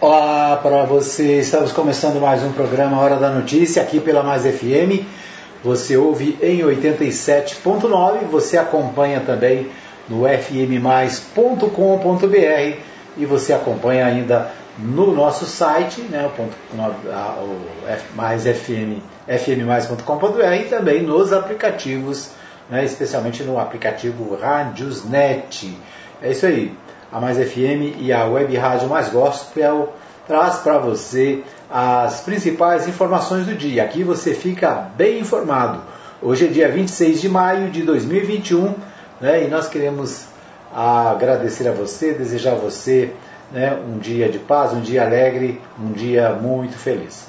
Olá para você, estamos começando mais um programa Hora da Notícia aqui pela Mais FM. Você ouve em 87.9, você acompanha também no fmmais.com.br e você acompanha ainda no nosso site, né, o, mais FM, fmmais.com.br e também nos aplicativos, né, especialmente no aplicativo Radiosnet. É isso aí a Mais FM e a Web Rádio Mais Gospel traz para você as principais informações do dia. Aqui você fica bem informado. Hoje é dia 26 de maio de 2021 né, e nós queremos agradecer a você, desejar a você né, um dia de paz, um dia alegre, um dia muito feliz.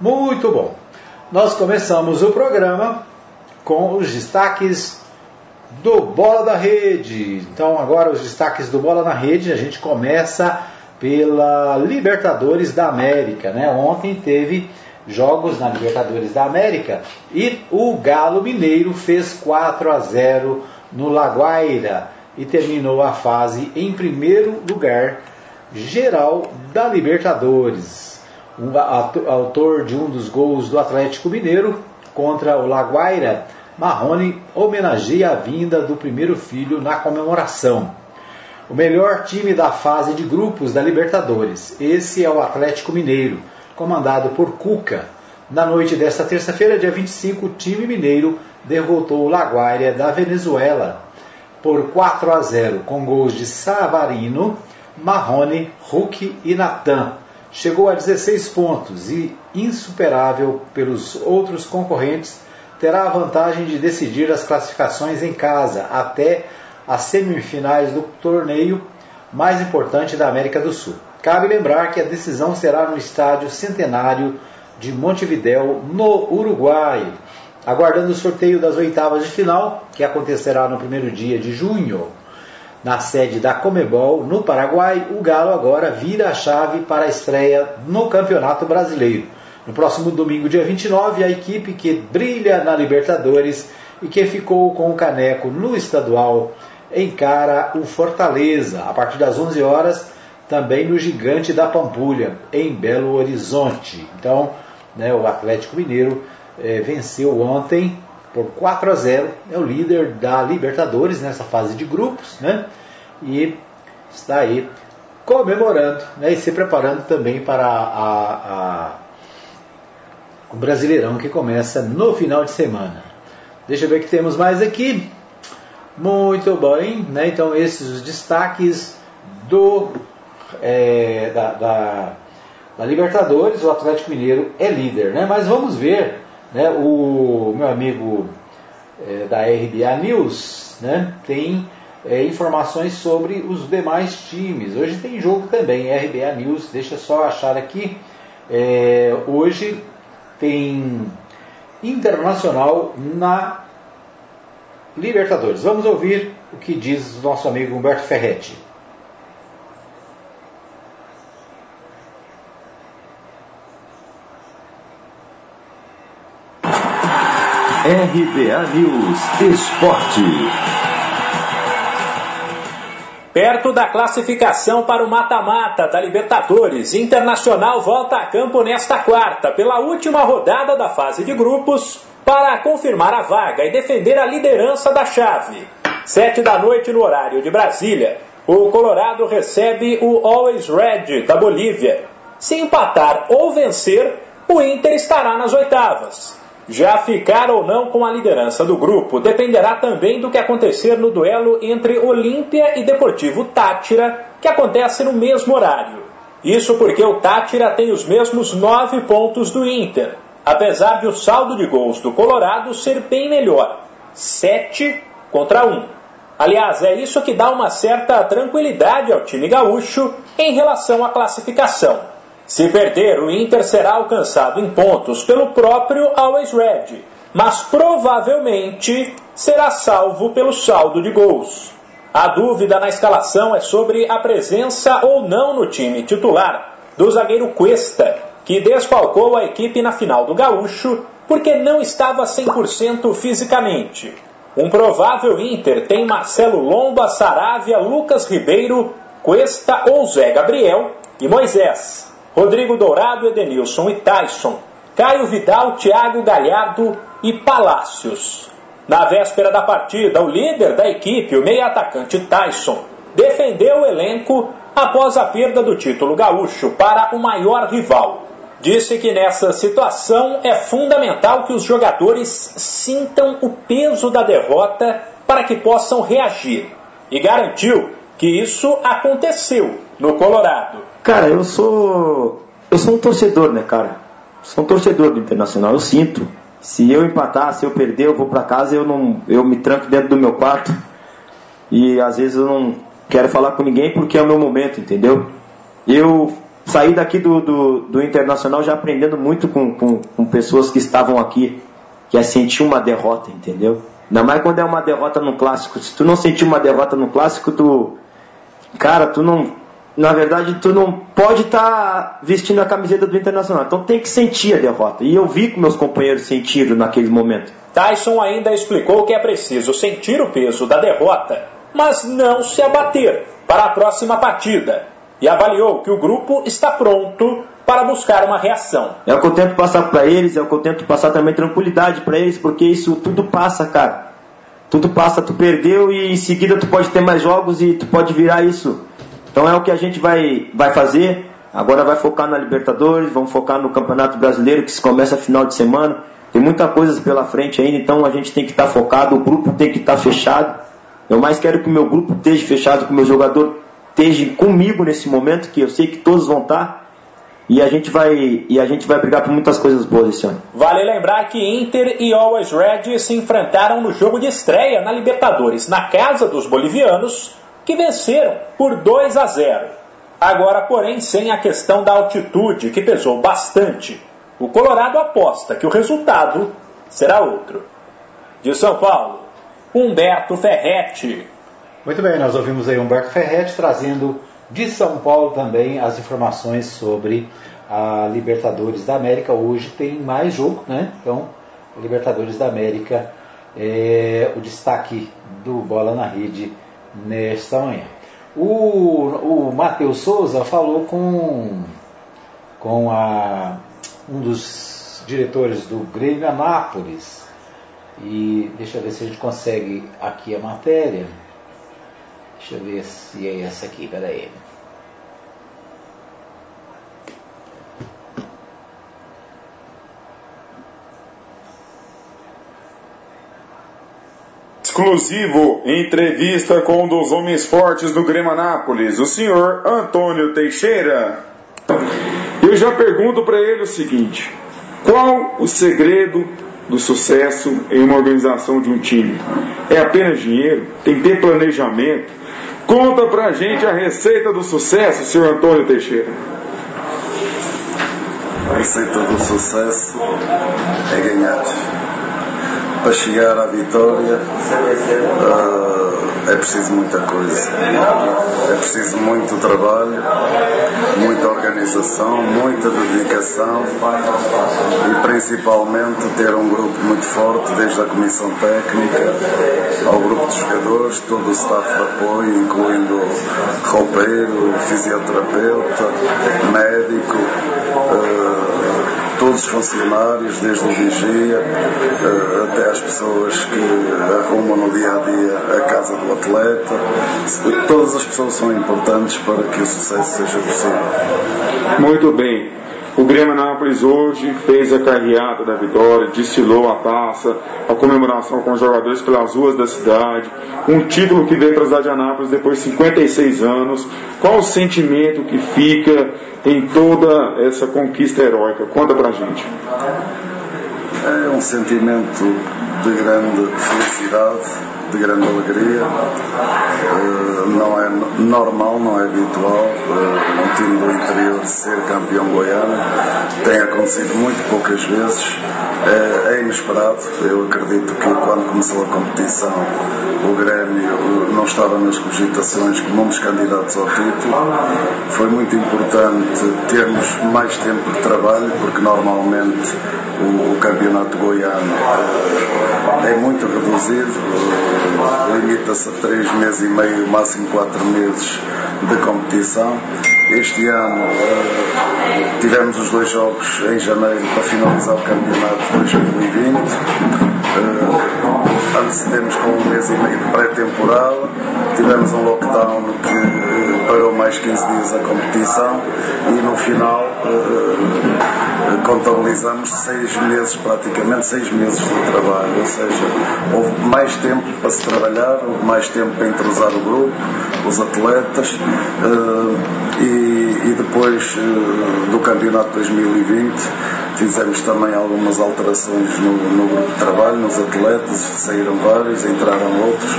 Muito bom! Nós começamos o programa com os destaques do Bola da Rede. Então, agora os destaques do Bola na Rede. A gente começa pela Libertadores da América. Né? Ontem teve jogos na Libertadores da América e o Galo Mineiro fez 4 a 0 no Laguaira e terminou a fase em primeiro lugar geral da Libertadores. O autor de um dos gols do Atlético Mineiro contra o Laguaira Marrone homenageia a vinda do primeiro filho na comemoração. O melhor time da fase de grupos da Libertadores. Esse é o Atlético Mineiro, comandado por Cuca. Na noite desta terça-feira, dia 25, o time mineiro derrotou o Laguaira da Venezuela por 4 a 0, com gols de Savarino, Marrone, Hulk e Natan. Chegou a 16 pontos e, insuperável pelos outros concorrentes, terá a vantagem de decidir as classificações em casa até as semifinais do torneio mais importante da América do Sul. Cabe lembrar que a decisão será no estádio Centenário de Montevidéu, no Uruguai, aguardando o sorteio das oitavas de final, que acontecerá no primeiro dia de junho. Na sede da Comebol, no Paraguai, o Galo agora vira a chave para a estreia no Campeonato Brasileiro. No próximo domingo, dia 29, a equipe que brilha na Libertadores e que ficou com o caneco no estadual encara o Fortaleza a partir das 11 horas, também no Gigante da Pampulha, em Belo Horizonte. Então, né, o Atlético Mineiro é, venceu ontem por 4 a 0, é o líder da Libertadores nessa fase de grupos, né? E está aí comemorando né, e se preparando também para a, a o Brasileirão que começa no final de semana. Deixa eu ver o que temos mais aqui. Muito bem, né? então esses os destaques do é, da, da, da, Libertadores, o Atlético Mineiro é líder, né? Mas vamos ver, né? O meu amigo é, da RBA News, né? Tem é, informações sobre os demais times. Hoje tem jogo também, RBA News. Deixa só achar aqui. É, hoje tem Internacional na Libertadores. Vamos ouvir o que diz o nosso amigo Humberto Ferretti. RBA News Esporte. Perto da classificação para o mata-mata da Libertadores, Internacional volta a campo nesta quarta, pela última rodada da fase de grupos, para confirmar a vaga e defender a liderança da chave. Sete da noite no horário de Brasília, o Colorado recebe o Always Red da Bolívia. Se empatar ou vencer, o Inter estará nas oitavas. Já ficar ou não com a liderança do grupo dependerá também do que acontecer no duelo entre Olímpia e Deportivo Tátira, que acontece no mesmo horário. Isso porque o Tátira tem os mesmos nove pontos do Inter, apesar de o saldo de gols do Colorado ser bem melhor, sete contra um. Aliás, é isso que dá uma certa tranquilidade ao time gaúcho em relação à classificação. Se perder, o Inter será alcançado em pontos pelo próprio Always Red, mas provavelmente será salvo pelo saldo de gols. A dúvida na escalação é sobre a presença ou não no time titular do zagueiro Cuesta, que desfalcou a equipe na final do Gaúcho porque não estava 100% fisicamente. Um provável Inter tem Marcelo Lomba, Saravia, Lucas Ribeiro, Cuesta ou Zé Gabriel e Moisés. Rodrigo Dourado, Edenilson e Tyson, Caio Vidal, Thiago Galhardo e Palácios. Na véspera da partida, o líder da equipe, o meio-atacante Tyson, defendeu o elenco após a perda do título gaúcho para o maior rival. Disse que nessa situação é fundamental que os jogadores sintam o peso da derrota para que possam reagir e garantiu que isso aconteceu no Colorado. Cara, eu sou eu sou um torcedor, né, cara? Sou um torcedor do Internacional, eu sinto. Se eu empatar, se eu perder, eu vou para casa, eu não eu me tranco dentro do meu quarto. E às vezes eu não quero falar com ninguém porque é o meu momento, entendeu? Eu saí daqui do, do, do Internacional já aprendendo muito com, com, com, pessoas que estavam aqui, que é sentir uma derrota, entendeu? Ainda mais quando é uma derrota no clássico. Se tu não sentir uma derrota no clássico, tu. Cara, tu não. Na verdade, tu não pode estar tá vestindo a camiseta do Internacional. Então tem que sentir a derrota. E eu vi que meus companheiros sentiram naquele momento. Tyson ainda explicou que é preciso sentir o peso da derrota mas não se abater para a próxima partida e avaliou que o grupo está pronto para buscar uma reação. É o que eu tento passar para eles, é o que eu tento passar também tranquilidade para eles, porque isso tudo passa, cara. Tudo passa, tu perdeu e em seguida tu pode ter mais jogos e tu pode virar isso. Então é o que a gente vai, vai fazer. Agora vai focar na Libertadores, vamos focar no Campeonato Brasileiro que se começa final de semana. Tem muita coisa pela frente ainda, então a gente tem que estar tá focado, o grupo tem que estar tá fechado. Eu mais quero que o meu grupo esteja fechado, que o meu jogador esteja comigo nesse momento, que eu sei que todos vão estar. E a gente vai e a gente vai brigar por muitas coisas boas esse ano. Vale lembrar que Inter e Always Red se enfrentaram no jogo de estreia na Libertadores, na casa dos bolivianos, que venceram por 2 a 0. Agora, porém, sem a questão da altitude, que pesou bastante. O Colorado aposta que o resultado será outro. De São Paulo, Humberto Ferretti. Muito bem, nós ouvimos aí Humberto Ferretti trazendo de São Paulo também as informações sobre a Libertadores da América. Hoje tem mais jogo, né? Então, Libertadores da América é o destaque do Bola na Rede nesta manhã. O, o Matheus Souza falou com, com a, um dos diretores do Grêmio Anápolis, e deixa eu ver se a gente consegue aqui a matéria. Deixa eu ver se é essa aqui, peraí. Exclusivo, entrevista com um dos homens fortes do Grêmio Anápolis, o senhor Antônio Teixeira. Eu já pergunto para ele o seguinte: qual o segredo do sucesso em uma organização de um time. É apenas dinheiro? Tem que ter planejamento? Conta pra gente a receita do sucesso, senhor Antônio Teixeira. A receita do sucesso é ganhar. Para chegar à vitória, uh, é preciso muita coisa. É preciso muito trabalho, muita organização, muita dedicação e principalmente ter um grupo muito forte, desde a comissão técnica ao grupo de jogadores, todo o staff de apoio, incluindo roupeiro, fisioterapeuta, médico. Uh, todos os funcionários, desde o vigia uh, até as pessoas que arrumam no dia a dia a casa do atleta. Todas as pessoas são importantes para que o sucesso seja possível. Muito bem. O Grêmio Anápolis hoje fez a carreata da vitória, destilou a taça, a comemoração com os jogadores pelas ruas da cidade, um título que veio para a cidade de Anápolis depois de 56 anos. Qual o sentimento que fica em toda essa conquista heróica? Conta pra gente. É um sentimento de grande felicidade de grande alegria. Uh, não é normal, não é habitual um time do interior ser campeão goiano. Tem acontecido muito poucas vezes. É, é inesperado. Eu acredito que quando começou a competição o Grêmio não estava nas cogitações como um dos candidatos ao título. Foi muito importante termos mais tempo de trabalho, porque normalmente o, o campeonato goiano é muito reduzido limita-se a três meses e meio, máximo quatro meses de competição. Este ano tivemos os dois jogos em janeiro para finalizar o campeonato de 2020. Antecedemos com um mês e meio de pré-temporada. Tivemos um lockdown que parou mais 15 dias a competição e no final uh, contabilizamos seis meses, praticamente seis meses de trabalho, ou seja, houve mais tempo para se trabalhar, houve mais tempo para entrosar o grupo, os atletas e, depois do campeonato 2020 fizemos também algumas alterações no, no, grupo de trabalho, nos atletas, saíram vários, entraram outros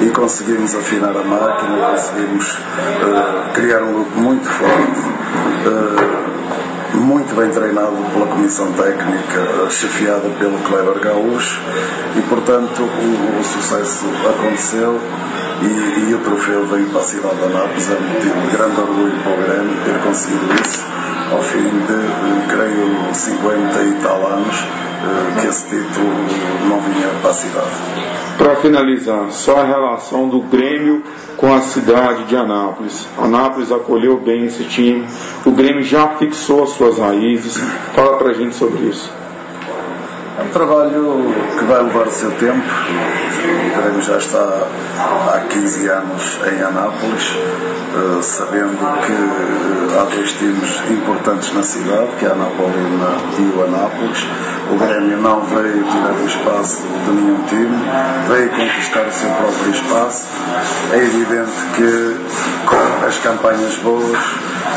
e conseguimos afinar a máquina, conseguimos uh, criar um grupo muito forte muito bem treinado pela comissão técnica, chefiada pelo Cleber Gaúcho, e portanto o, o sucesso aconteceu e, e, o troféu veio para a cidade de Anápolis. É motivo de grande orgulho para o Grêmio ter conseguido isso ao fim de, creio, 50 e tal anos eh, que esse título não vinha para a cidade. Para finalizar, só a relação do Grêmio com a cidade de Anápolis. Anápolis acolheu bem esse time, o Grêmio já fixou as suas raízes. Fala para a gente sobre isso. É um trabalho que vai levar o seu tempo. O Grêmio já está há 15 anos em Anápolis, eh, sabendo que eh, há dois times importantes na cidade, que é a Anapolina e o Anápolis. O Grêmio não veio tirar o espaço de nenhum time, veio conquistar o seu próprio espaço. É evidente que com as campanhas boas,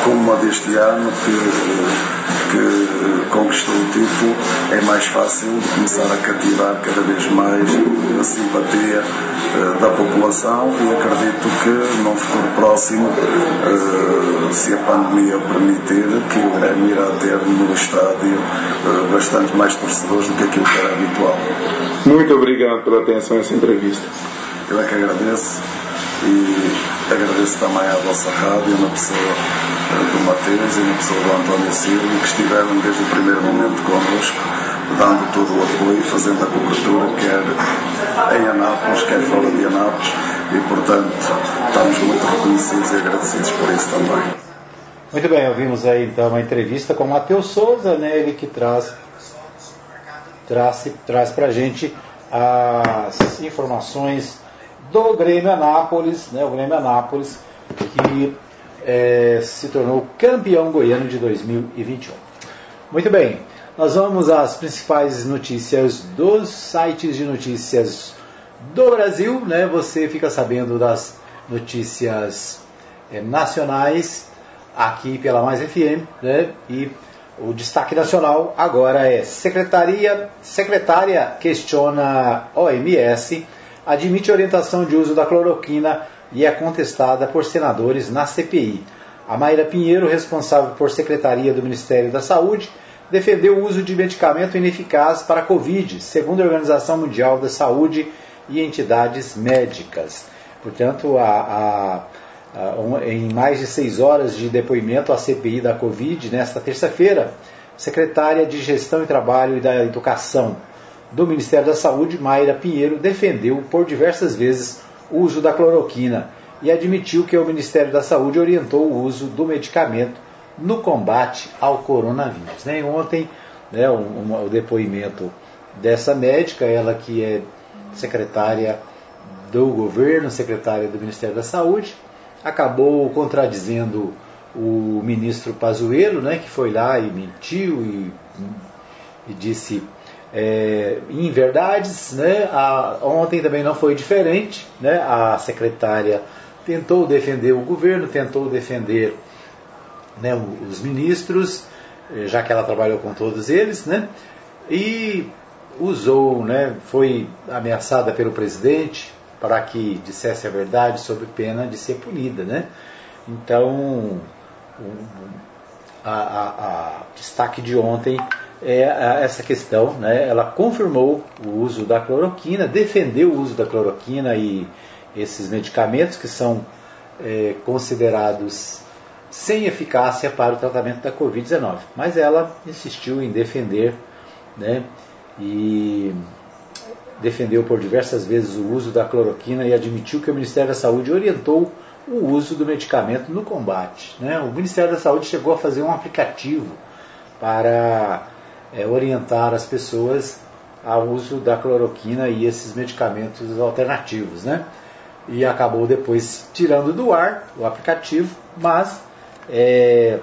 como a deste ano, que, que conquistou o título, é mais fácil começar a cativar cada vez mais a simpatia uh, da população e acredito que num futuro próximo, uh, se a pandemia permitir, que o Grêmio irá ter no estádio uh, bastante mais torcedores do que aquilo que era habitual. Muito obrigado pela atenção a essa entrevista. Eu é que agradeço e agradeço também à vossa rádio, na pessoa do Mateus e na pessoa do António Silva, que estiveram desde o primeiro momento connosco dando todo o apoio, fazendo a cobertura, quer em Anápolis, quer fora de Anápolis, e portanto estamos muito reconhecidos e agradecidos por isso também. Muito bem, ouvimos aí então uma entrevista com o Matheus Souza, né, ele que traz, traz, traz para a gente as informações do Grêmio Anápolis, né, o Grêmio Anápolis, que é, se tornou campeão goiano de 2021. Muito bem, nós vamos às principais notícias dos sites de notícias do Brasil. Né? Você fica sabendo das notícias é, nacionais aqui pela Mais FM. Né? E o destaque nacional agora é Secretaria, secretária questiona OMS, admite orientação de uso da cloroquina e é contestada por senadores na CPI. A Mayra Pinheiro, responsável por Secretaria do Ministério da Saúde, defendeu o uso de medicamento ineficaz para a Covid, segundo a Organização Mundial da Saúde e entidades médicas. Portanto, a, a, a, em mais de seis horas de depoimento à CPI da Covid, nesta terça-feira, secretária de Gestão e Trabalho e da Educação do Ministério da Saúde, Mayra Pinheiro, defendeu por diversas vezes o uso da cloroquina e admitiu que o Ministério da Saúde orientou o uso do medicamento no combate ao coronavírus. Né? Ontem, né, um, um, o depoimento dessa médica, ela que é secretária do governo, secretária do Ministério da Saúde, acabou contradizendo o ministro Pazuello, né, que foi lá e mentiu e, e disse é, inverdades. Né? A, ontem também não foi diferente. Né? A secretária tentou defender o governo, tentou defender né, os ministros, eh, já que ela trabalhou com todos eles, né, e usou, né, foi ameaçada pelo presidente para que dissesse a verdade sob pena de ser punida. Né. Então, a destaque de ontem é essa questão, né, ela confirmou o uso da cloroquina, defendeu o uso da cloroquina e esses medicamentos que são é, considerados sem eficácia para o tratamento da Covid-19. Mas ela insistiu em defender, né, e defendeu por diversas vezes o uso da cloroquina e admitiu que o Ministério da Saúde orientou o uso do medicamento no combate. Né? O Ministério da Saúde chegou a fazer um aplicativo para é, orientar as pessoas ao uso da cloroquina e esses medicamentos alternativos, né? E acabou depois tirando do ar o aplicativo, mas é,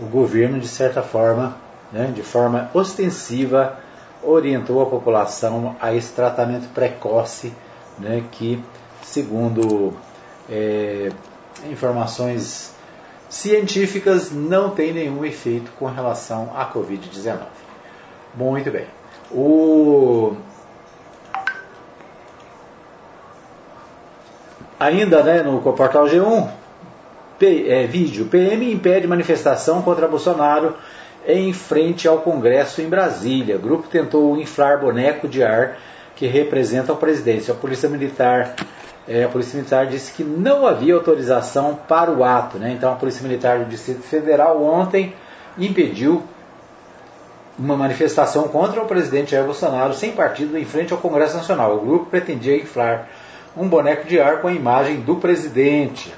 o governo, de certa forma, né, de forma ostensiva, orientou a população a esse tratamento precoce, né, que, segundo é, informações científicas, não tem nenhum efeito com relação à Covid-19. Muito bem. O... Ainda né, no portal G1, P, é, vídeo, PM impede manifestação contra Bolsonaro em frente ao Congresso em Brasília. O grupo tentou inflar boneco de ar que representa o presidente. A Polícia Militar, é, a Polícia Militar disse que não havia autorização para o ato. Né? Então a Polícia Militar do Distrito Federal ontem impediu uma manifestação contra o presidente Jair Bolsonaro sem partido em frente ao Congresso Nacional. O grupo pretendia inflar um boneco de ar com a imagem do presidente.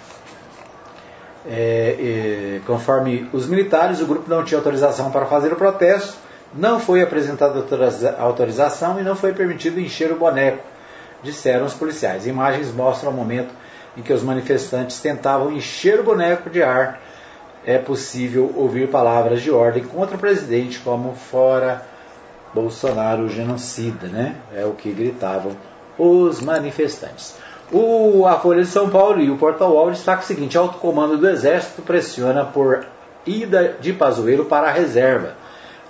É, é, conforme os militares, o grupo não tinha autorização para fazer o protesto, não foi apresentada autorização e não foi permitido encher o boneco, disseram os policiais. Imagens mostram o momento em que os manifestantes tentavam encher o boneco de ar. É possível ouvir palavras de ordem contra o presidente, como fora Bolsonaro genocida, né? É o que gritavam os manifestantes. O, a Folha de São Paulo e o Portal UOL destacam o seguinte: alto comando do Exército pressiona por ida de Pazuello para a reserva.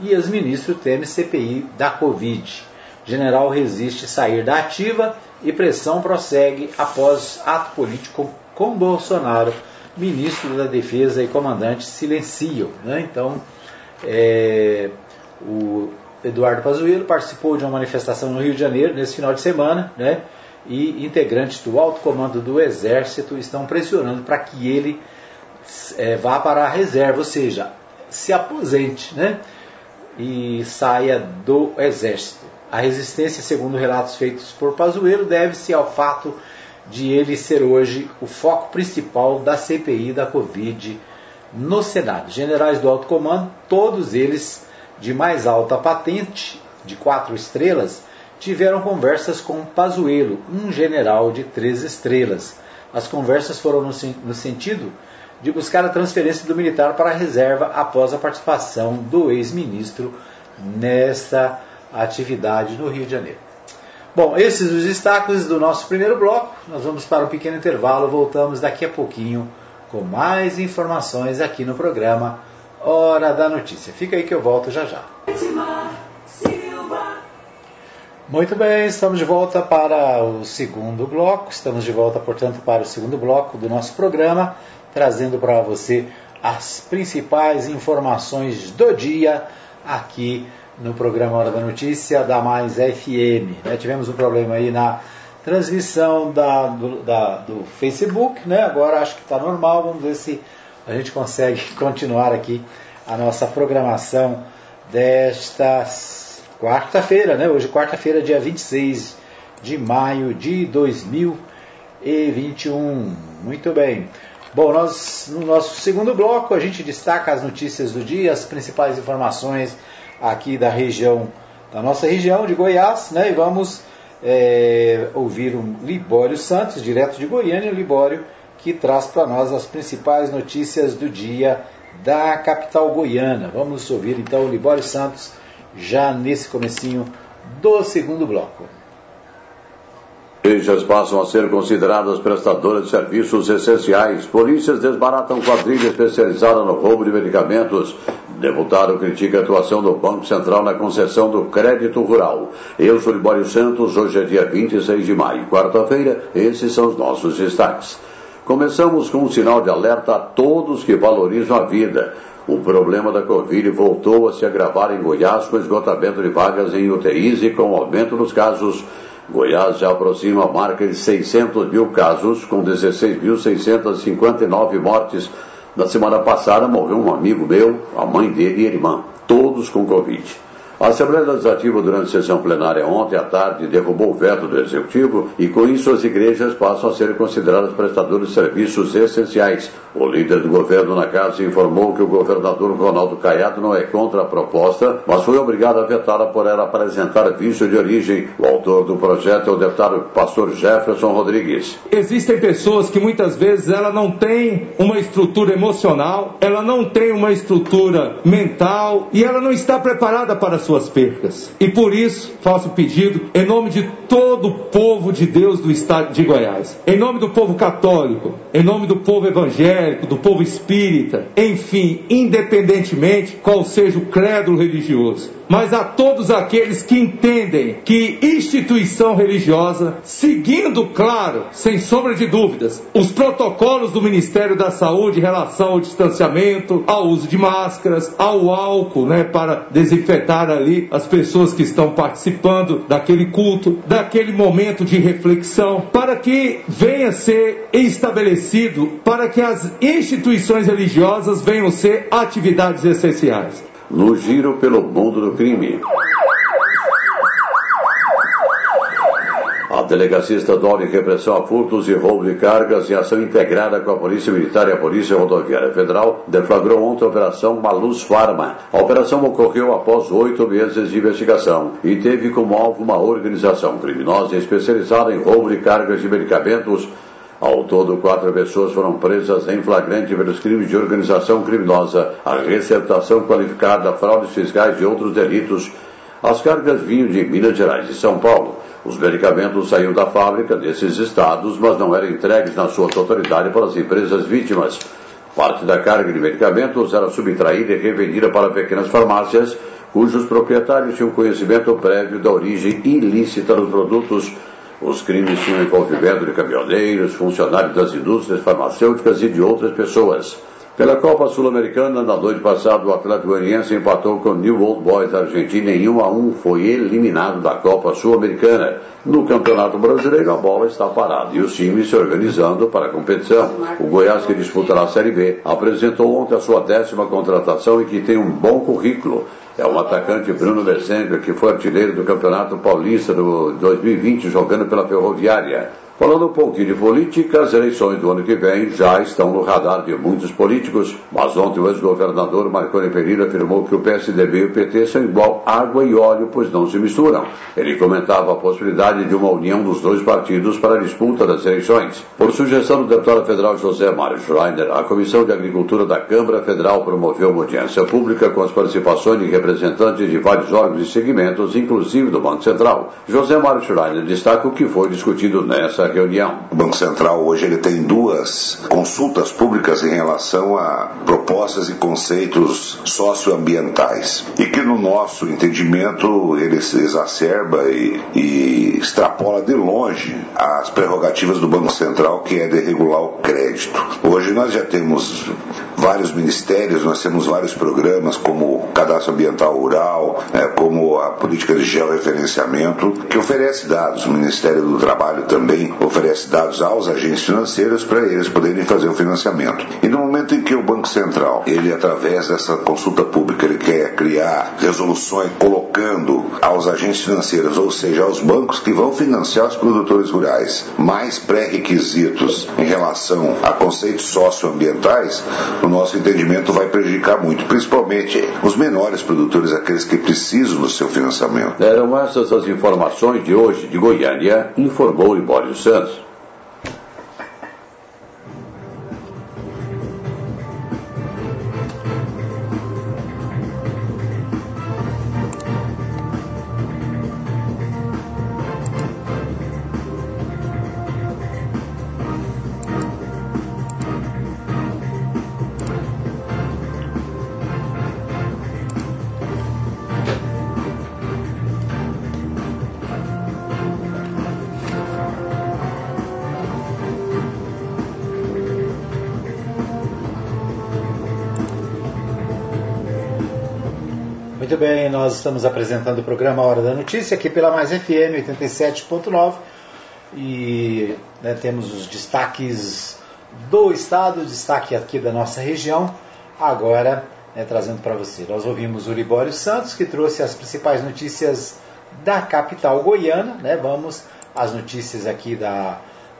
E ex-ministro teme CPI da Covid. General resiste sair da ativa e pressão prossegue após ato político com Bolsonaro. Ministro da Defesa e comandante silenciam. Né? Então, é, o Eduardo Pazuello participou de uma manifestação no Rio de Janeiro nesse final de semana, né? e integrantes do alto comando do Exército estão pressionando para que ele é, vá para a reserva, ou seja, se aposente né? e saia do Exército. A resistência, segundo relatos feitos por Pazuello, deve-se ao fato de ele ser hoje o foco principal da CPI da Covid no Senado. Generais do alto comando, todos eles de mais alta patente, de quatro estrelas, tiveram conversas com Pazuello, um general de três estrelas. As conversas foram no, no sentido de buscar a transferência do militar para a reserva após a participação do ex-ministro atividade no Rio de Janeiro. Bom, esses os destaques do nosso primeiro bloco. Nós vamos para um pequeno intervalo, voltamos daqui a pouquinho com mais informações aqui no programa Hora da Notícia. Fica aí que eu volto já já. Muito bem, estamos de volta para o segundo bloco. Estamos de volta, portanto, para o segundo bloco do nosso programa, trazendo para você as principais informações do dia aqui no programa Hora da Notícia da Mais FM. Né? Tivemos um problema aí na transmissão da, do, da, do Facebook, né? agora acho que está normal. Vamos ver se a gente consegue continuar aqui a nossa programação destas quarta-feira, né? Hoje, quarta-feira, dia 26 de maio de 2021. Muito bem. Bom, nós, no nosso segundo bloco, a gente destaca as notícias do dia, as principais informações aqui da região, da nossa região de Goiás, né? E vamos é, ouvir o Libório Santos, direto de Goiânia, o Libório, que traz para nós as principais notícias do dia da capital goiana. Vamos ouvir então o Libório Santos já nesse comecinho do segundo bloco. Igrejas passam a ser consideradas prestadoras de serviços essenciais. Polícias desbaratam quadrilha especializada no roubo de medicamentos. Deputado critica a atuação do Banco Central na concessão do crédito rural. Eu sou Libório Santos, hoje é dia 26 de maio, quarta-feira. Esses são os nossos destaques. Começamos com um sinal de alerta a todos que valorizam a vida. O problema da Covid voltou a se agravar em Goiás com esgotamento de vagas em UTIs e com aumento dos casos. Goiás já aproxima a marca de 600 mil casos, com 16.659 mortes. Na semana passada morreu um amigo meu, a mãe dele e a irmã, todos com Covid. A Assembleia Legislativa, durante a sessão plenária ontem à tarde, derrubou o veto do Executivo e, com isso, as igrejas passam a ser consideradas prestadores de serviços essenciais. O líder do governo na casa informou que o governador Ronaldo Caiado não é contra a proposta, mas foi obrigado a vetá-la por ela apresentar vício de origem. O autor do projeto é o deputado pastor Jefferson Rodrigues. Existem pessoas que muitas vezes ela não tem uma estrutura emocional, ela não tem uma estrutura mental e ela não está preparada para suas percas. E por isso faço pedido em nome de todo o povo de Deus do estado de Goiás, em nome do povo católico, em nome do povo evangélico, do povo espírita, enfim, independentemente qual seja o credo religioso, mas a todos aqueles que entendem que instituição religiosa, seguindo, claro, sem sombra de dúvidas, os protocolos do Ministério da Saúde em relação ao distanciamento, ao uso de máscaras, ao álcool, né, para desinfetar ali as pessoas que estão participando daquele culto, daquele momento de reflexão, para que venha ser estabelecido, para que as instituições religiosas venham ser atividades essenciais. No giro pelo mundo do crime. A Delegacia Estadual de Repressão a Furtos e Roubo de Cargas, em ação integrada com a Polícia Militar e a Polícia Rodoviária Federal, deflagrou ontem a Operação Maluz Farma. A operação ocorreu após oito meses de investigação e teve como alvo uma organização criminosa especializada em roubo de cargas de medicamentos ao todo, quatro pessoas foram presas em flagrante pelos crimes de organização criminosa, a receptação qualificada, fraudes fiscais e outros delitos. As cargas vinham de Minas Gerais e São Paulo. Os medicamentos saíam da fábrica desses estados, mas não eram entregues na sua totalidade para as empresas vítimas. Parte da carga de medicamentos era subtraída e revendida para pequenas farmácias, cujos proprietários tinham conhecimento prévio da origem ilícita dos produtos os crimes tinham envolvimento de caminhoneiros, funcionários das indústrias farmacêuticas e de outras pessoas. Pela Copa Sul-Americana, na noite passada, o Atlético Goianiense empatou com o New Old Boys da Argentina em 1 a 1, foi eliminado da Copa Sul-Americana. No Campeonato Brasileiro, a bola está parada e os times se organizando para a competição. O Goiás, que disputará a Série B, apresentou ontem a sua décima contratação e que tem um bom currículo. É o atacante Bruno Bessenga, que foi artilheiro do Campeonato Paulista do 2020, jogando pela Ferroviária. Falando um pouquinho de política, as eleições do ano que vem já estão no radar de muitos políticos, mas ontem o ex-governador Marconi Pereira afirmou que o PSDB e o PT são igual água e óleo, pois não se misturam. Ele comentava a possibilidade de uma união dos dois partidos para a disputa das eleições. Por sugestão do deputado federal José Mário Schreiner, a Comissão de Agricultura da Câmara Federal promoveu uma audiência pública com as participações de representantes de vários órgãos e segmentos, inclusive do Banco Central. José Mário Schreiner destaca o que foi discutido nessa reunião. O Banco Central hoje ele tem duas consultas públicas em relação a propostas e conceitos socioambientais e que no nosso entendimento ele se exacerba e, e extrapola de longe as prerrogativas do Banco Central que é de regular o crédito. Hoje nós já temos vários ministérios, nós temos vários programas como o Cadastro Ambiental Rural, é, como a política de georreferenciamento, que oferece dados. O Ministério do Trabalho também oferece dados aos agentes financeiros para eles poderem fazer o financiamento. E no momento em que o Banco Central, ele através dessa consulta pública, ele quer criar resoluções colocando aos agentes financeiros, ou seja, aos bancos que vão financiar os produtores rurais, mais pré-requisitos em relação a conceitos socioambientais, o nosso entendimento vai prejudicar muito, principalmente os menores produtores, aqueles que precisam do seu financiamento. Eram essas as informações de hoje de Goiânia, informou Libório Santos. Nós estamos apresentando o programa Hora da Notícia aqui pela Mais FM 87.9 e né, temos os destaques do estado, destaque aqui da nossa região. Agora né, trazendo para você. Nós ouvimos o Libório Santos, que trouxe as principais notícias da capital goiana. Né? Vamos às notícias aqui da,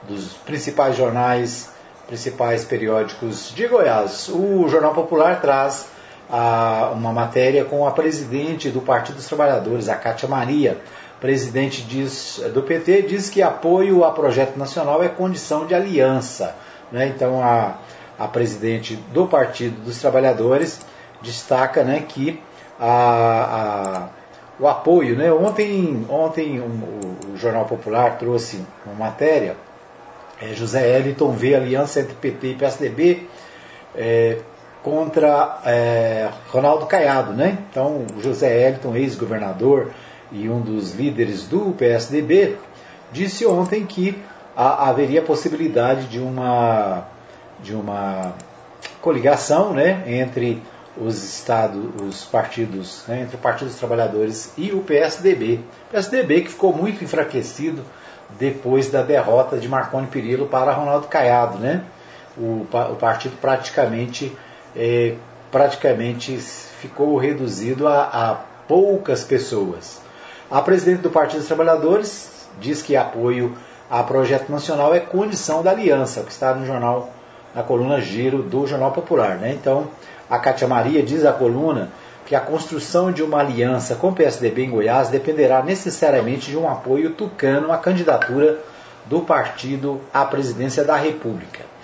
dos principais jornais, principais periódicos de Goiás. O Jornal Popular traz a, uma matéria com a presidente do Partido dos Trabalhadores, a Cátia Maria. Presidente diz, do PT diz que apoio a projeto nacional é condição de aliança. Né? Então, a, a presidente do Partido dos Trabalhadores destaca né, que a, a, o apoio. Né? Ontem, ontem um, o, Jornal Popular trouxe uma matéria, é, José Eliton vê aliança entre PT e PSDB é, contra é, Ronaldo Caiado. Né? Então, José Eliton, ex-governador e um dos líderes do PSDB, disse ontem que a, haveria possibilidade de uma, de uma coligação né, entre os estados, os partidos, né, entre o Partido dos Trabalhadores e o PSDB. O PSDB que ficou muito enfraquecido depois da derrota de Marconi Perillo para Ronaldo Caiado, né? O, o partido praticamente, é, praticamente ficou reduzido a, a poucas pessoas. A presidente do Partido dos Trabalhadores diz que apoio a projeto nacional é condição da aliança, que está no jornal, na coluna Giro do Jornal Popular. Né? Então, a Cátia Maria diz à coluna que a construção de uma aliança com o PSDB em Goiás dependerá necessariamente de um apoio tucano à candidatura do partido à presidência da República.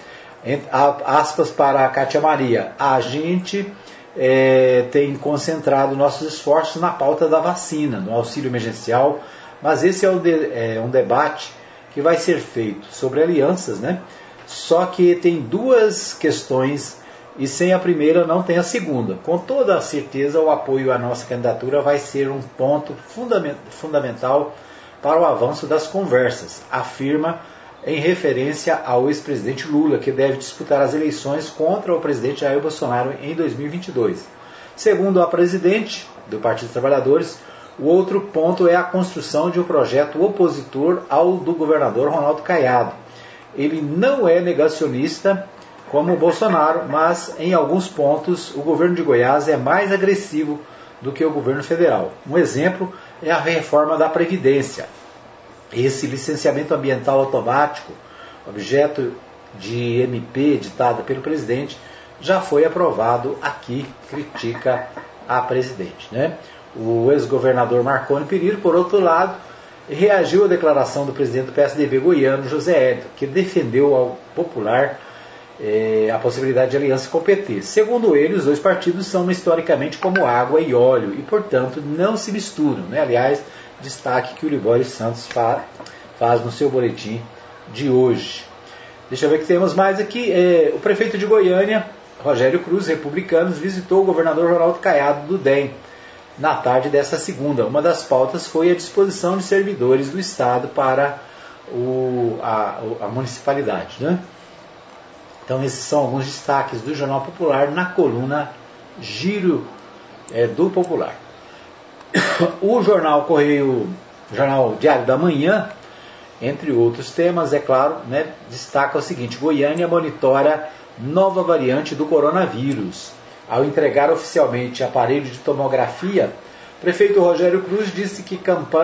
Aspas para a Cátia Maria. A gente é, tem concentrado nossos esforços na pauta da vacina, no auxílio emergencial, mas esse é um, de, é um debate que vai ser feito sobre alianças, né? Só que tem duas questões e sem a primeira não tem a segunda. Com toda a certeza, o apoio à nossa candidatura vai ser um ponto fundamental para o avanço das conversas, afirma em referência ao ex-presidente Lula, que deve disputar as eleições contra o presidente Jair Bolsonaro em 2022. Segundo a presidente do Partido dos Trabalhadores, o outro ponto é a construção de um projeto opositor ao do governador Ronaldo Caiado. Ele não é negacionista como o Bolsonaro, mas em alguns pontos o governo de Goiás é mais agressivo do que o governo federal. Um exemplo é a reforma da Previdência. Esse licenciamento ambiental automático, objeto de MP editada pelo presidente, já foi aprovado aqui, critica a presidente. Né? O ex-governador Marconi Perillo, por outro lado, reagiu à declaração do presidente do PSDB goiano, José Hélio, que defendeu ao popular é, a possibilidade de aliança com o PT. Segundo ele, os dois partidos são historicamente como água e óleo e, portanto, não se misturam. Né? Aliás, destaque que o Libório Santos faz, no seu boletim de hoje. Deixa eu ver o que temos mais aqui. É, o prefeito de Goiânia, Rogério Cruz, republicanos, visitou o governador Ronaldo Caiado do DEM na tarde desta segunda. Uma das pautas foi a disposição de servidores do Estado para o, a, a municipalidade. Né? Então, esses são alguns destaques do Jornal Popular na coluna Giro é, do Popular. O jornal Correio, Jornal Diário da Manhã, entre outros temas, é claro, né, destaca o seguinte: Goiânia monitora nova variante do coronavírus. Ao entregar oficialmente aparelho de tomografia, prefeito Rogério Cruz disse que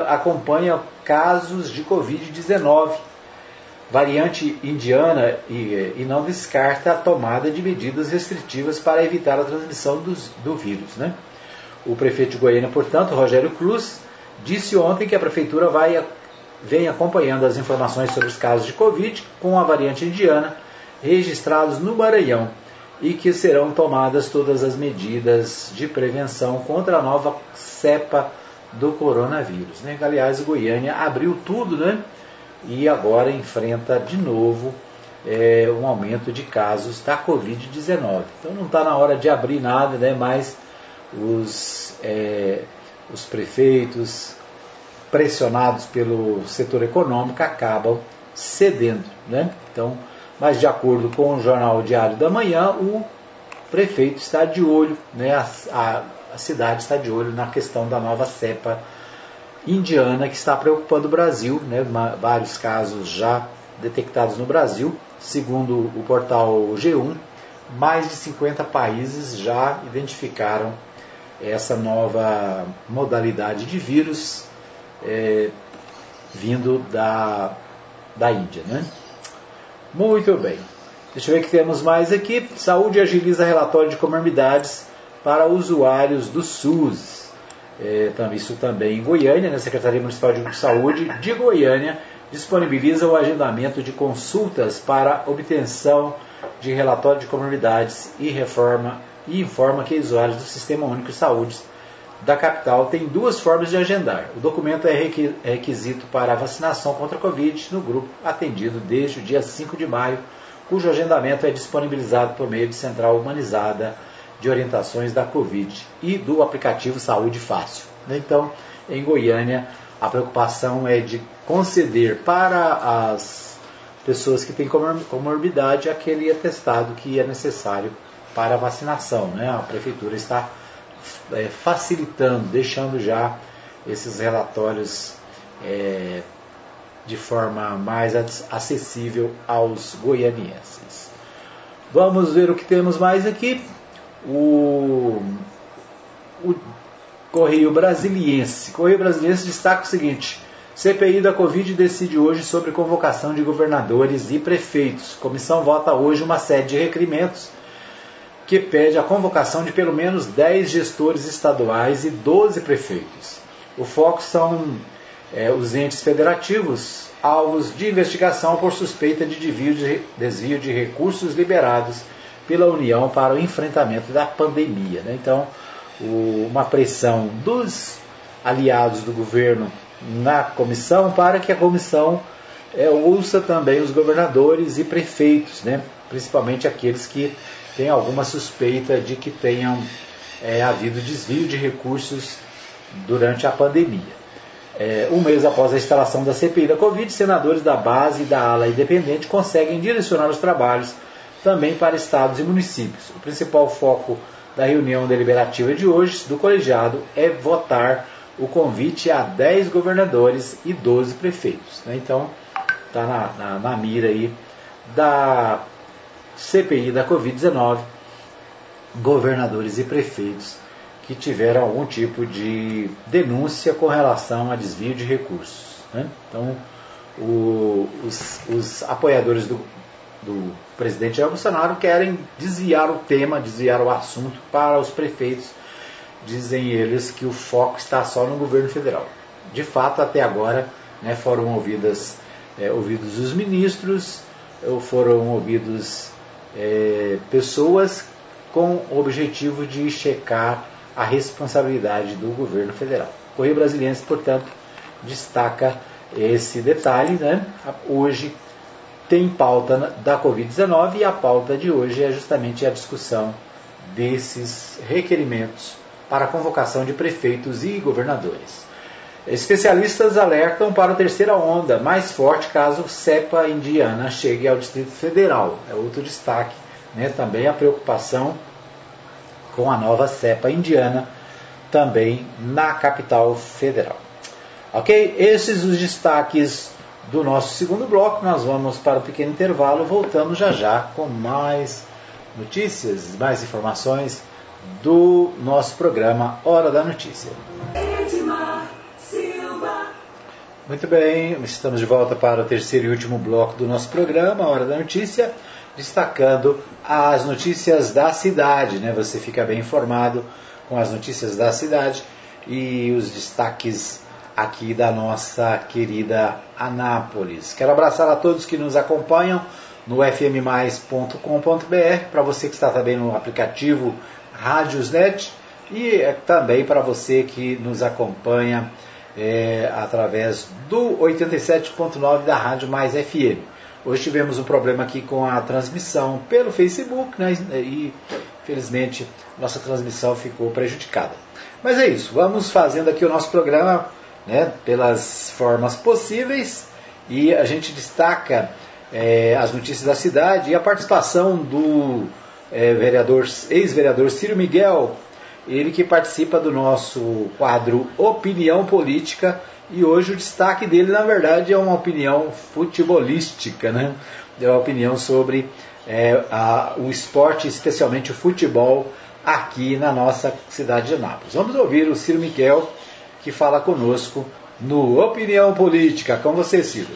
acompanha casos de Covid-19 variante indiana e, e, não descarta a tomada de medidas restritivas para evitar a transmissão dos, do vírus. Né? O prefeito de Goiânia, portanto, Rogério Cruz, disse ontem que a prefeitura vai, vem acompanhando as informações sobre os casos de Covid com a variante indiana registrados no Maranhão e que serão tomadas todas as medidas de prevenção contra a nova cepa do coronavírus. Né? Aliás, Goiânia abriu tudo, né? e agora enfrenta de novo é, um aumento de casos da Covid-19. Então não está na hora de abrir nada, né, mas os, é, os prefeitos, pressionados pelo setor econômico, acabam cedendo. Né? Então, mas de acordo com o Jornal Diário da Manhã, o prefeito está de olho, né, a, a, a cidade está de olho na questão da nova cepa indiana que está preocupando o Brasil, né, vários casos já detectados no Brasil, segundo o portal G1, mais de 50 países já identificaram essa nova modalidade de vírus é, vindo da, da Índia. Né? Muito bem. Deixa eu ver o que temos mais aqui. Saúde agiliza relatório de comorbidades para usuários do SUS. É, isso também em Goiânia, na né? Secretaria Municipal de Saúde de Goiânia disponibiliza o agendamento de consultas para obtenção de relatório de comorbidades e reforma e informa que usuários do Sistema Único de Saúde da capital têm duas formas de agendar. O documento é, é requisito para a vacinação contra a Covid no grupo atendido desde o dia 5 de maio, cujo agendamento é disponibilizado por meio de central humanizada de orientações da Covid e do aplicativo Saúde Fácil. Então, em Goiânia, a preocupação é de conceder para as pessoas que têm comorbidade aquele atestado que é necessário para vacinação. Né? A prefeitura está é, facilitando, deixando já esses relatórios é, de forma mais acessível aos goianienses. Vamos ver o que temos mais aqui. O, o Correio Brasiliense. Correio Brasiliense destaca o seguinte: CPI da Covid decide hoje sobre convocação de governadores e prefeitos. Comissão vota hoje uma série de requerimentos que pede a convocação de pelo menos 10 gestores estaduais e 12 prefeitos. O foco são é, os entes federativos, alvos de investigação por suspeita de desvio de, recursos liberados pela União para o enfrentamento da pandemia. Né? Então, o, uma pressão dos aliados do governo na comissão para que a comissão é, ouça também os governadores e prefeitos, né? principalmente aqueles que têm alguma suspeita de que tenham é, havido desvio de recursos durante a pandemia. É, um mês após a instalação da CPI da Covid, senadores da base e da ala independente conseguem direcionar os trabalhos também para estados e municípios. O principal foco da reunião deliberativa de hoje do colegiado é votar o convite a 10 governadores e 12 prefeitos. Né? Então, está na, na, na mira aí da CPI da Covid-19, governadores e prefeitos que tiveram algum tipo de denúncia com relação a desvio de recursos. Né? Então, o, os, os, apoiadores do, do presidente Jair Bolsonaro querem desviar o tema, desviar o assunto para os prefeitos. Dizem eles que o foco está só no governo federal. De fato, até agora né, foram ouvidas, é, ouvidos os ministros, foram ouvidos é, pessoas com o objetivo de checar a responsabilidade do governo federal. Correio Brasiliense, portanto, destaca esse detalhe. Né? Hoje, tem pauta da Covid-19 e a pauta de hoje é justamente a discussão desses requerimentos para a convocação de prefeitos e governadores. Especialistas alertam para a terceira onda, mais forte caso cepa indiana chegue ao Distrito Federal. É outro destaque, né? também a preocupação com a nova cepa indiana, também na capital federal. Ok? Esses os destaques do nosso segundo bloco. Nós vamos para o um pequeno intervalo, voltamos já já com mais notícias, mais informações do nosso programa Hora da Notícia. Muito bem, estamos de volta para o terceiro e último bloco do nosso programa, Hora da Notícia, destacando as notícias da cidade, né? Você fica bem informado com as notícias da cidade e os destaques aqui da nossa querida Anápolis. Quero abraçar a todos que nos acompanham no fmmais.com.br, para você que está também no aplicativo Rádiosnet e é também para você que nos acompanha é, através do 87.9 da Rádio Mais FM. Hoje tivemos um problema aqui com a transmissão pelo Facebook né, e felizmente nossa transmissão ficou prejudicada. Mas é isso, vamos fazendo aqui o nosso programa né, pelas formas possíveis e a gente destaca é, as notícias da cidade e a participação do é, vereador, ex-vereador Ciro Miguel, ele que participa do nosso quadro Opinião Política e hoje o destaque dele, na verdade, é uma opinião futebolística, né? É uma opinião sobre é, a, o esporte, especialmente o futebol, aqui na nossa cidade de Anápolis. Vamos ouvir o Ciro Miquel, que fala conosco no Opinião Política. Com você, Ciro.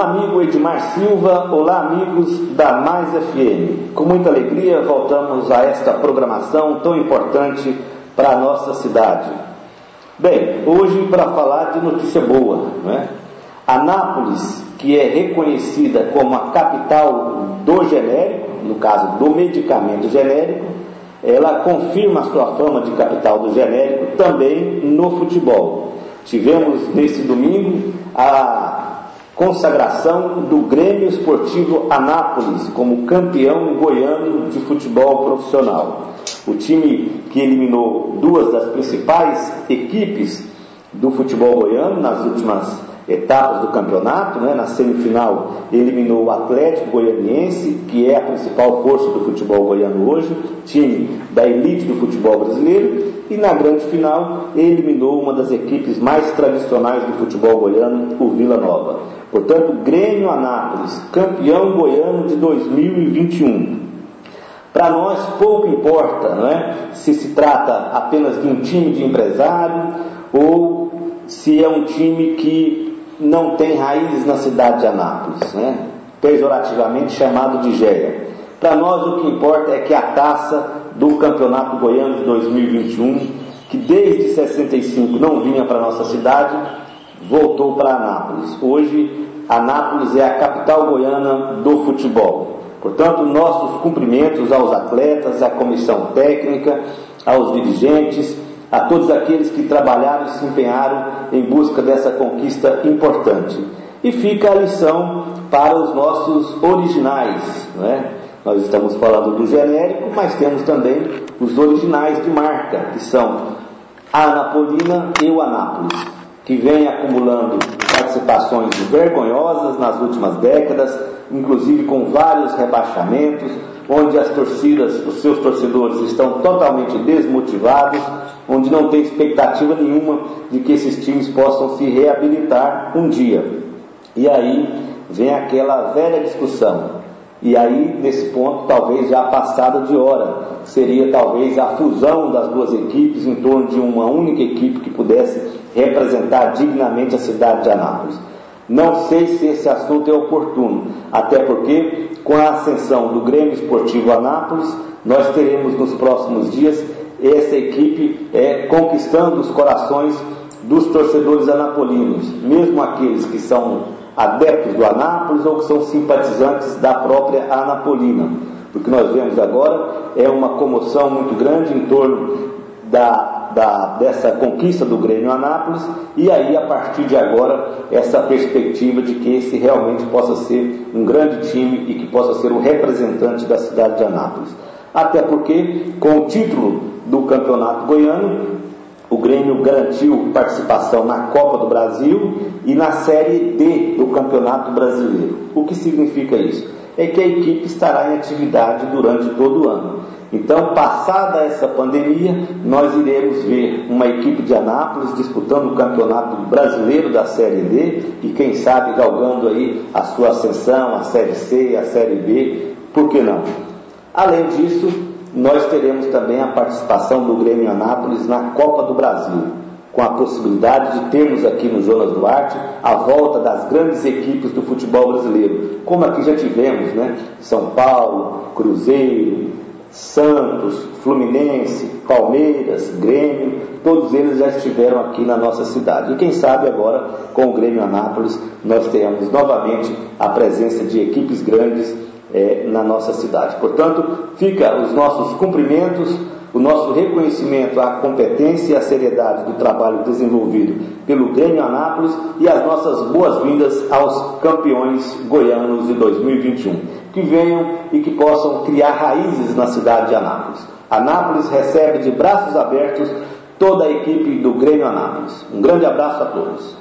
Amigo Edmar Silva, olá, amigos da Mais FM. Com muita alegria, voltamos a esta programação tão importante para a nossa cidade. Bem, hoje para falar de notícia boa, né? Anápolis, que é reconhecida como a capital do genérico, no caso do medicamento genérico, ela confirma a sua fama de capital do genérico também no futebol. Tivemos nesse domingo a consagração do Grêmio Esportivo Anápolis como campeão goiano de futebol profissional. O time que eliminou duas das principais equipes do futebol goiano nas últimas etapas do campeonato, né? na semifinal eliminou o Atlético Goianiense, que é a principal força do futebol goiano hoje, time da elite do futebol brasileiro, e na grande final eliminou uma das equipes mais tradicionais do futebol goiano, o Vila Nova. Portanto, Grêmio Anápolis, campeão goiano de 2021. Para nós pouco importa não é? se se trata apenas de um time de empresário ou se é um time que não tem raízes na cidade de Anápolis, né? pejorativamente chamado de GEA. Para nós o que importa é que a taça do Campeonato Goiano de 2021, que desde 65 não vinha para nossa cidade, voltou para Anápolis. Hoje, Anápolis é a capital goiana do futebol. Portanto, nossos cumprimentos aos atletas, à comissão técnica, aos dirigentes, a todos aqueles que trabalharam e se empenharam em busca dessa conquista importante. E fica a lição para os nossos originais. Né? Nós estamos falando do genérico, mas temos também os originais de marca, que são a Anapolina e o Anápolis, que vem acumulando participações vergonhosas nas últimas décadas, inclusive com vários rebaixamentos, onde as torcidas, os seus torcedores estão totalmente desmotivados, onde não tem expectativa nenhuma de que esses times possam se reabilitar um dia. E aí vem aquela velha discussão. E aí, nesse ponto, talvez já passada de hora, seria talvez a fusão das duas equipes em torno de uma única equipe que pudesse representar dignamente a cidade de Anápolis. Não sei se esse assunto é oportuno, até porque, com a ascensão do Grêmio Esportivo Anápolis, nós teremos nos próximos dias essa equipe é, conquistando os corações dos torcedores anapolinos, mesmo aqueles que são adeptos do Anápolis ou que são simpatizantes da própria Anapolina. O que nós vemos agora é uma comoção muito grande em torno da da, dessa conquista do Grêmio Anápolis e aí a partir de agora essa perspectiva de que esse realmente possa ser um grande time e que possa ser o representante da cidade de Anápolis. Até porque com o título do Campeonato Goiano o Grêmio garantiu participação na Copa do Brasil e na Série D do Campeonato Brasileiro. O que significa isso? É que a equipe estará em atividade durante todo o ano. Então, passada essa pandemia, nós iremos ver uma equipe de Anápolis disputando o campeonato brasileiro da Série D e quem sabe galgando aí a sua ascensão, a Série C, a Série B, por que não? Além disso, nós teremos também a participação do Grêmio Anápolis na Copa do Brasil, com a possibilidade de termos aqui no Jonas Duarte a volta das grandes equipes do futebol brasileiro, como aqui já tivemos, né? São Paulo, Cruzeiro, Santos, Fluminense, Palmeiras, Grêmio, todos eles já estiveram aqui na nossa cidade. E quem sabe agora, com o Grêmio Anápolis, nós tenhamos novamente a presença de equipes grandes é, na nossa cidade. Portanto, fica os nossos cumprimentos, o nosso reconhecimento à competência e à seriedade do trabalho desenvolvido pelo Grêmio Anápolis e as nossas boas-vindas aos campeões goianos de 2021 que venham e que possam criar raízes na cidade de Anápolis. Anápolis recebe de braços abertos toda a equipe do Grêmio Anápolis. Um grande abraço a todos.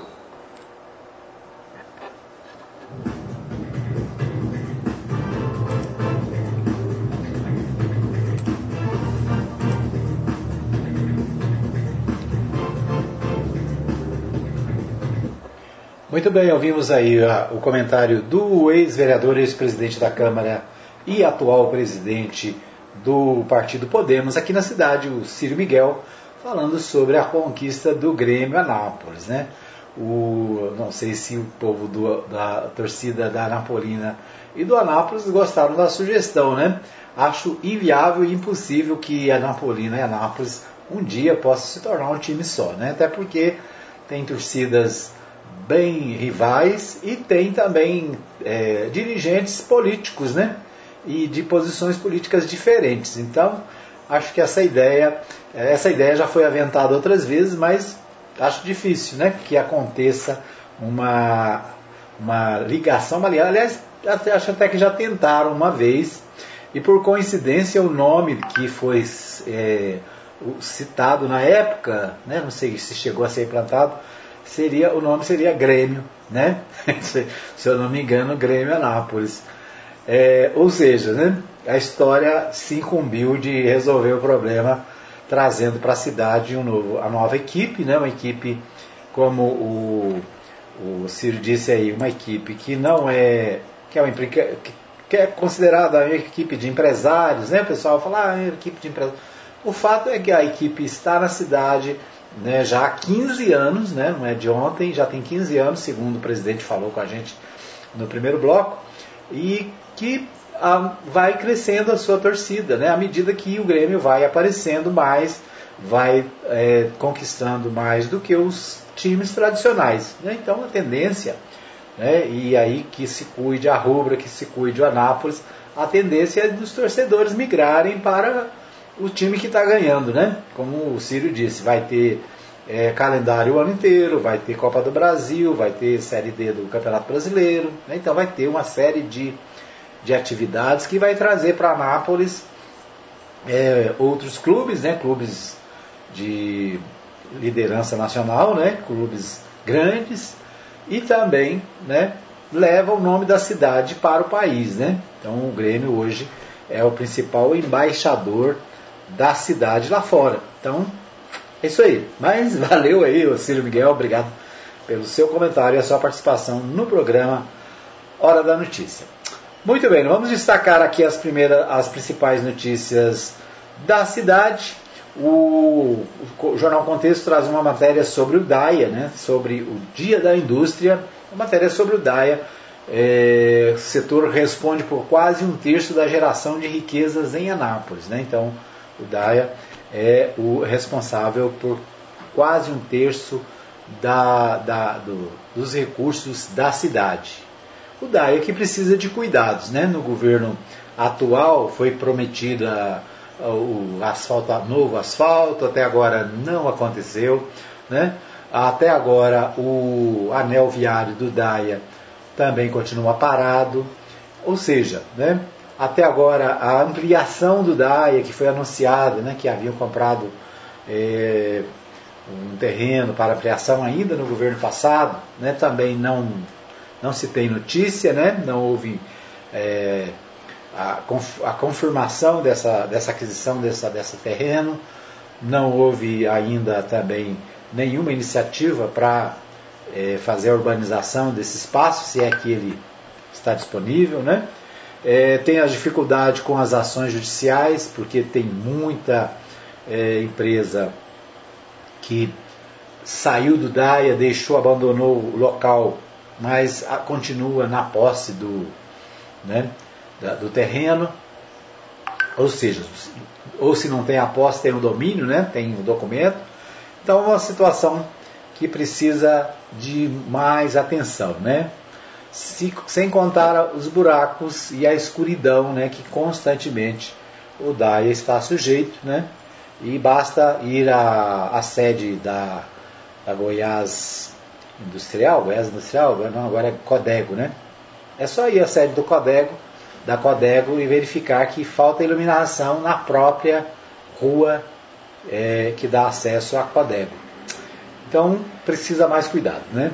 Muito bem, ouvimos aí uh, o comentário do ex-vereador, ex-presidente da Câmara e atual presidente do Partido Podemos aqui na cidade, o Círio Miguel, falando sobre a conquista do Grêmio Anápolis, né? O, não sei se o povo do, da torcida da Anapolina e do Anápolis gostaram da sugestão, né? Acho inviável e impossível que a Anapolina e Anápolis um dia possam se tornar um time só, né? Até porque tem torcidas bem rivais e tem também é, dirigentes políticos, né? E de posições políticas diferentes. Então, acho que essa ideia, essa ideia já foi aventada outras vezes, mas acho difícil, né? Que aconteça uma, uma ligação, aliás, acho até que já tentaram uma vez, e por coincidência o nome que foi é, citado na época, né? Não sei se chegou a ser implantado, seria o nome seria Grêmio, né? Se eu não me engano, Grêmio Anápolis. É, ou seja, né, a história se incumbiu de resolver o problema trazendo para a cidade um novo, a nova equipe, né, uma equipe como o, o Ciro disse aí, uma equipe que não é que é, uma, que é considerada uma equipe de empresários, né? O pessoal fala, ah, é equipe de empresários. O fato é que a equipe está na cidade, né, já há 15 anos, né, não é de ontem, já tem 15 anos, segundo o presidente falou com a gente no primeiro bloco, e que ah, vai crescendo a sua torcida, né, à medida que o Grêmio vai aparecendo mais, vai é, conquistando mais do que os times tradicionais. Né? Então a tendência, né, e aí que se cuide a Rubra, que se cuide o Anápolis, a tendência é dos torcedores migrarem para o time que está ganhando, né? Como o Círio disse, vai ter é, calendário o ano inteiro, vai ter Copa do Brasil, vai ter Série D do Campeonato Brasileiro, né? então vai ter uma série de, de atividades que vai trazer para Anápolis é, outros clubes, né? Clubes de liderança nacional, né? Clubes grandes e também, né? Leva o nome da cidade para o país, né? Então o Grêmio hoje é o principal embaixador da cidade lá fora. Então, é isso aí. Mas valeu aí, o Cílio Miguel, obrigado pelo seu comentário e a sua participação no programa Hora da Notícia. Muito bem, vamos destacar aqui as primeiras, as principais notícias da cidade. O, o Jornal Contexto traz uma matéria sobre o DAIA, né, sobre o Dia da Indústria, uma matéria sobre o DAIA. É, o setor responde por quase um terço da geração de riquezas em Anápolis. Né? Então, o DAIA é o responsável por quase um terço da, da, do, dos recursos da cidade. O DAIA que precisa de cuidados. Né? No governo atual foi prometido a, a, o asfalto, novo asfalto, até agora não aconteceu. Né? Até agora o anel viário do DAIA também continua parado. Ou seja, né? Até agora, a ampliação do DAIA, que foi anunciada, né, que haviam comprado é, um terreno para ampliação ainda no governo passado, né, também não, não se tem notícia, né, não houve é, a, a, confirmação dessa, dessa aquisição dessa, dessa terreno, não houve ainda também nenhuma iniciativa para é, fazer a urbanização desse espaço, se é que ele está disponível, né? É, tem as dificuldades com as ações judiciais, porque tem muita é, empresa que saiu do DAIA, deixou, abandonou o local, mas a, continua na posse do, né, da, do terreno. Ou seja, ou se não tem a posse, tem o domínio, né, tem o documento. Então é uma situação que precisa de mais atenção. Né? Se, sem contar os buracos e a escuridão né, que constantemente o DAIA está sujeito. Né? E basta ir à, à sede da, da Goiás Industrial, Goiás Industrial, não, agora é Codego, né? É só ir à sede do Codego, da Codego e verificar que falta iluminação na própria rua é, que dá acesso à Codego. Então precisa mais cuidado, né?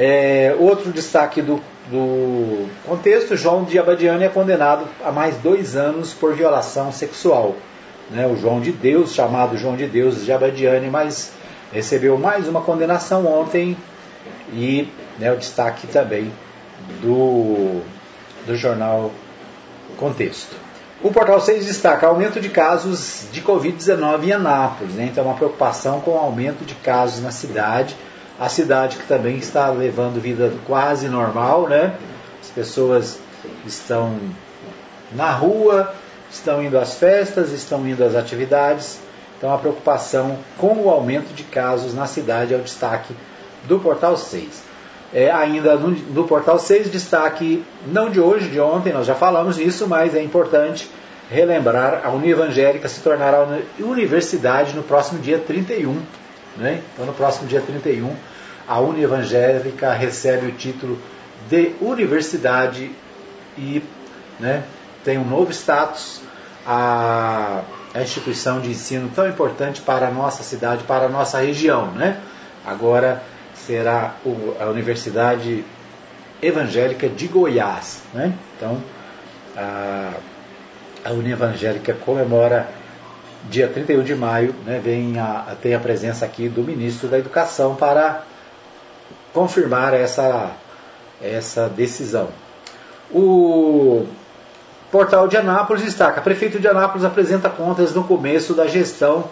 É, outro destaque do, do contexto: João de Abadiane é condenado a mais dois anos por violação sexual. Né, o João de Deus, chamado João de Deus de Abadiane, mas recebeu mais uma condenação ontem e né, o destaque também do, do jornal Contexto. O Portal 6 destaca aumento de casos de Covid-19 em Anápolis, né? então uma preocupação com o aumento de casos na cidade, a cidade que também está levando vida quase normal, né? as pessoas estão na rua, estão indo às festas, estão indo às atividades, então a preocupação com o aumento de casos na cidade é o destaque do Portal 6. É, ainda no, no, Portal 6, destaque não de hoje, de ontem, nós já falamos disso, mas é importante relembrar a Univangélica se tornará universidade no próximo dia 31. Né? Então, no próximo dia 31, a Univangélica recebe o título de universidade e né, tem um novo status. A, a instituição de ensino tão importante para a nossa cidade, para a nossa região. Né? Agora será a Universidade Evangélica de Goiás. Né? Então, a, a União Evangélica comemora dia 31 de maio, né, vem a, tem a presença aqui do ministro da Educação para confirmar essa, essa decisão. O portal de Anápolis destaca: prefeito de Anápolis apresenta contas no começo da gestão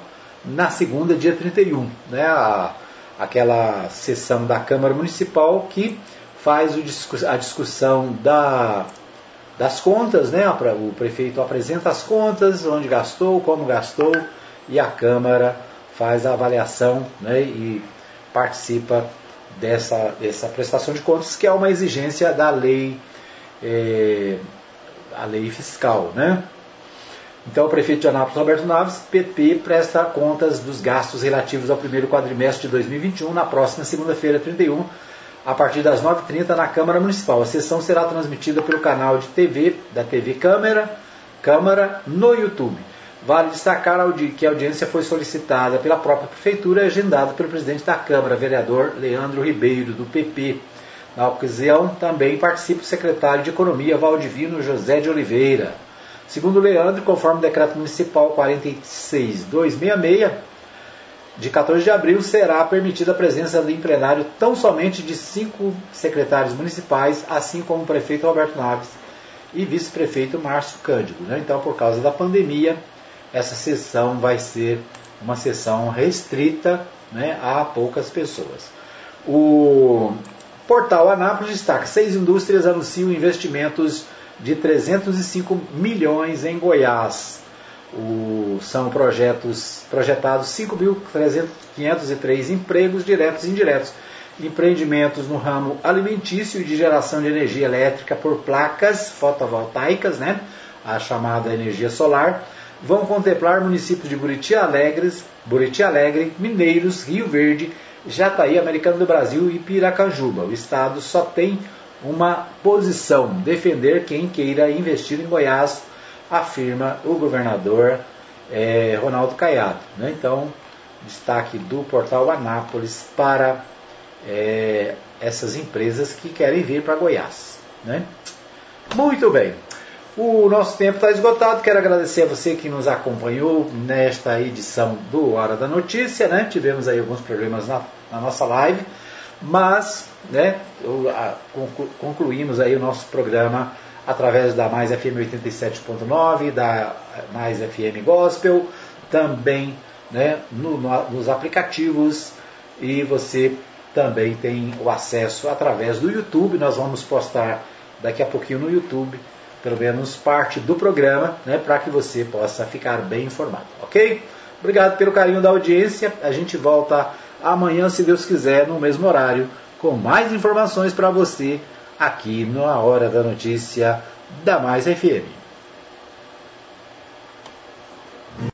na segunda, dia 31. Né, a, aquela sessão da Câmara Municipal que faz a discussão da, das contas, né? o prefeito apresenta as contas, onde gastou, como gastou, e a Câmara faz a avaliação né? e participa dessa, dessa prestação de contas, que é uma exigência da lei, é, a lei fiscal. Né? Então, o prefeito de Anápolis, Roberto Naves, PP, presta contas dos gastos relativos ao primeiro quadrimestre de 2021 na próxima segunda-feira, 31, a partir das 9h30 na Câmara Municipal. A sessão será transmitida pelo canal de TV da TV Câmara, Câmara no YouTube. Vale destacar que a audiência foi solicitada pela própria Prefeitura e agendada pelo presidente da Câmara, vereador Leandro Ribeiro, do PP. Na ocasião, também participa o secretário de Economia, Valdivino José de Oliveira. Segundo Leandro, conforme o decreto municipal 46266, de 14 de abril, será permitida a presença em plenário tão somente de cinco secretários municipais, assim como o prefeito Roberto Naves e vice-prefeito Márcio Cândido. Né? Então, por causa da pandemia, essa sessão vai ser uma sessão restrita né, a poucas pessoas. O portal Anápolis destaca: seis indústrias anunciam investimentos de 305 milhões em Goiás. O, são projetos projetados 5.503 empregos diretos e indiretos. Empreendimentos no ramo alimentício e de geração de energia elétrica por placas fotovoltaicas, né? a chamada energia solar, vão contemplar municípios de Buriti Alegre, Buriti Alegre, Mineiros, Rio Verde, Jataí, Americano do Brasil e Piracanjuba. O estado só tem uma posição, defender quem queira investir em Goiás, afirma o governador é, Ronaldo Caiado. Né? Então, destaque do portal Anápolis para é, essas empresas que querem vir para Goiás. Né? Muito bem. O nosso tempo está esgotado. Quero agradecer a você que nos acompanhou nesta edição do Hora da Notícia. Né? Tivemos aí alguns problemas na, na nossa live mas né, concluímos aí o nosso programa através da Mais FM 87.9, da Mais FM Gospel, também né, no, nos aplicativos e você também tem o acesso através do YouTube. Nós vamos postar daqui a pouquinho no YouTube, pelo menos parte do programa, né, para que você possa ficar bem informado, ok? Obrigado pelo carinho da audiência. A gente volta amanhã, se Deus quiser, no mesmo horário, com mais informações para você aqui na Hora da Notícia da Mais FM.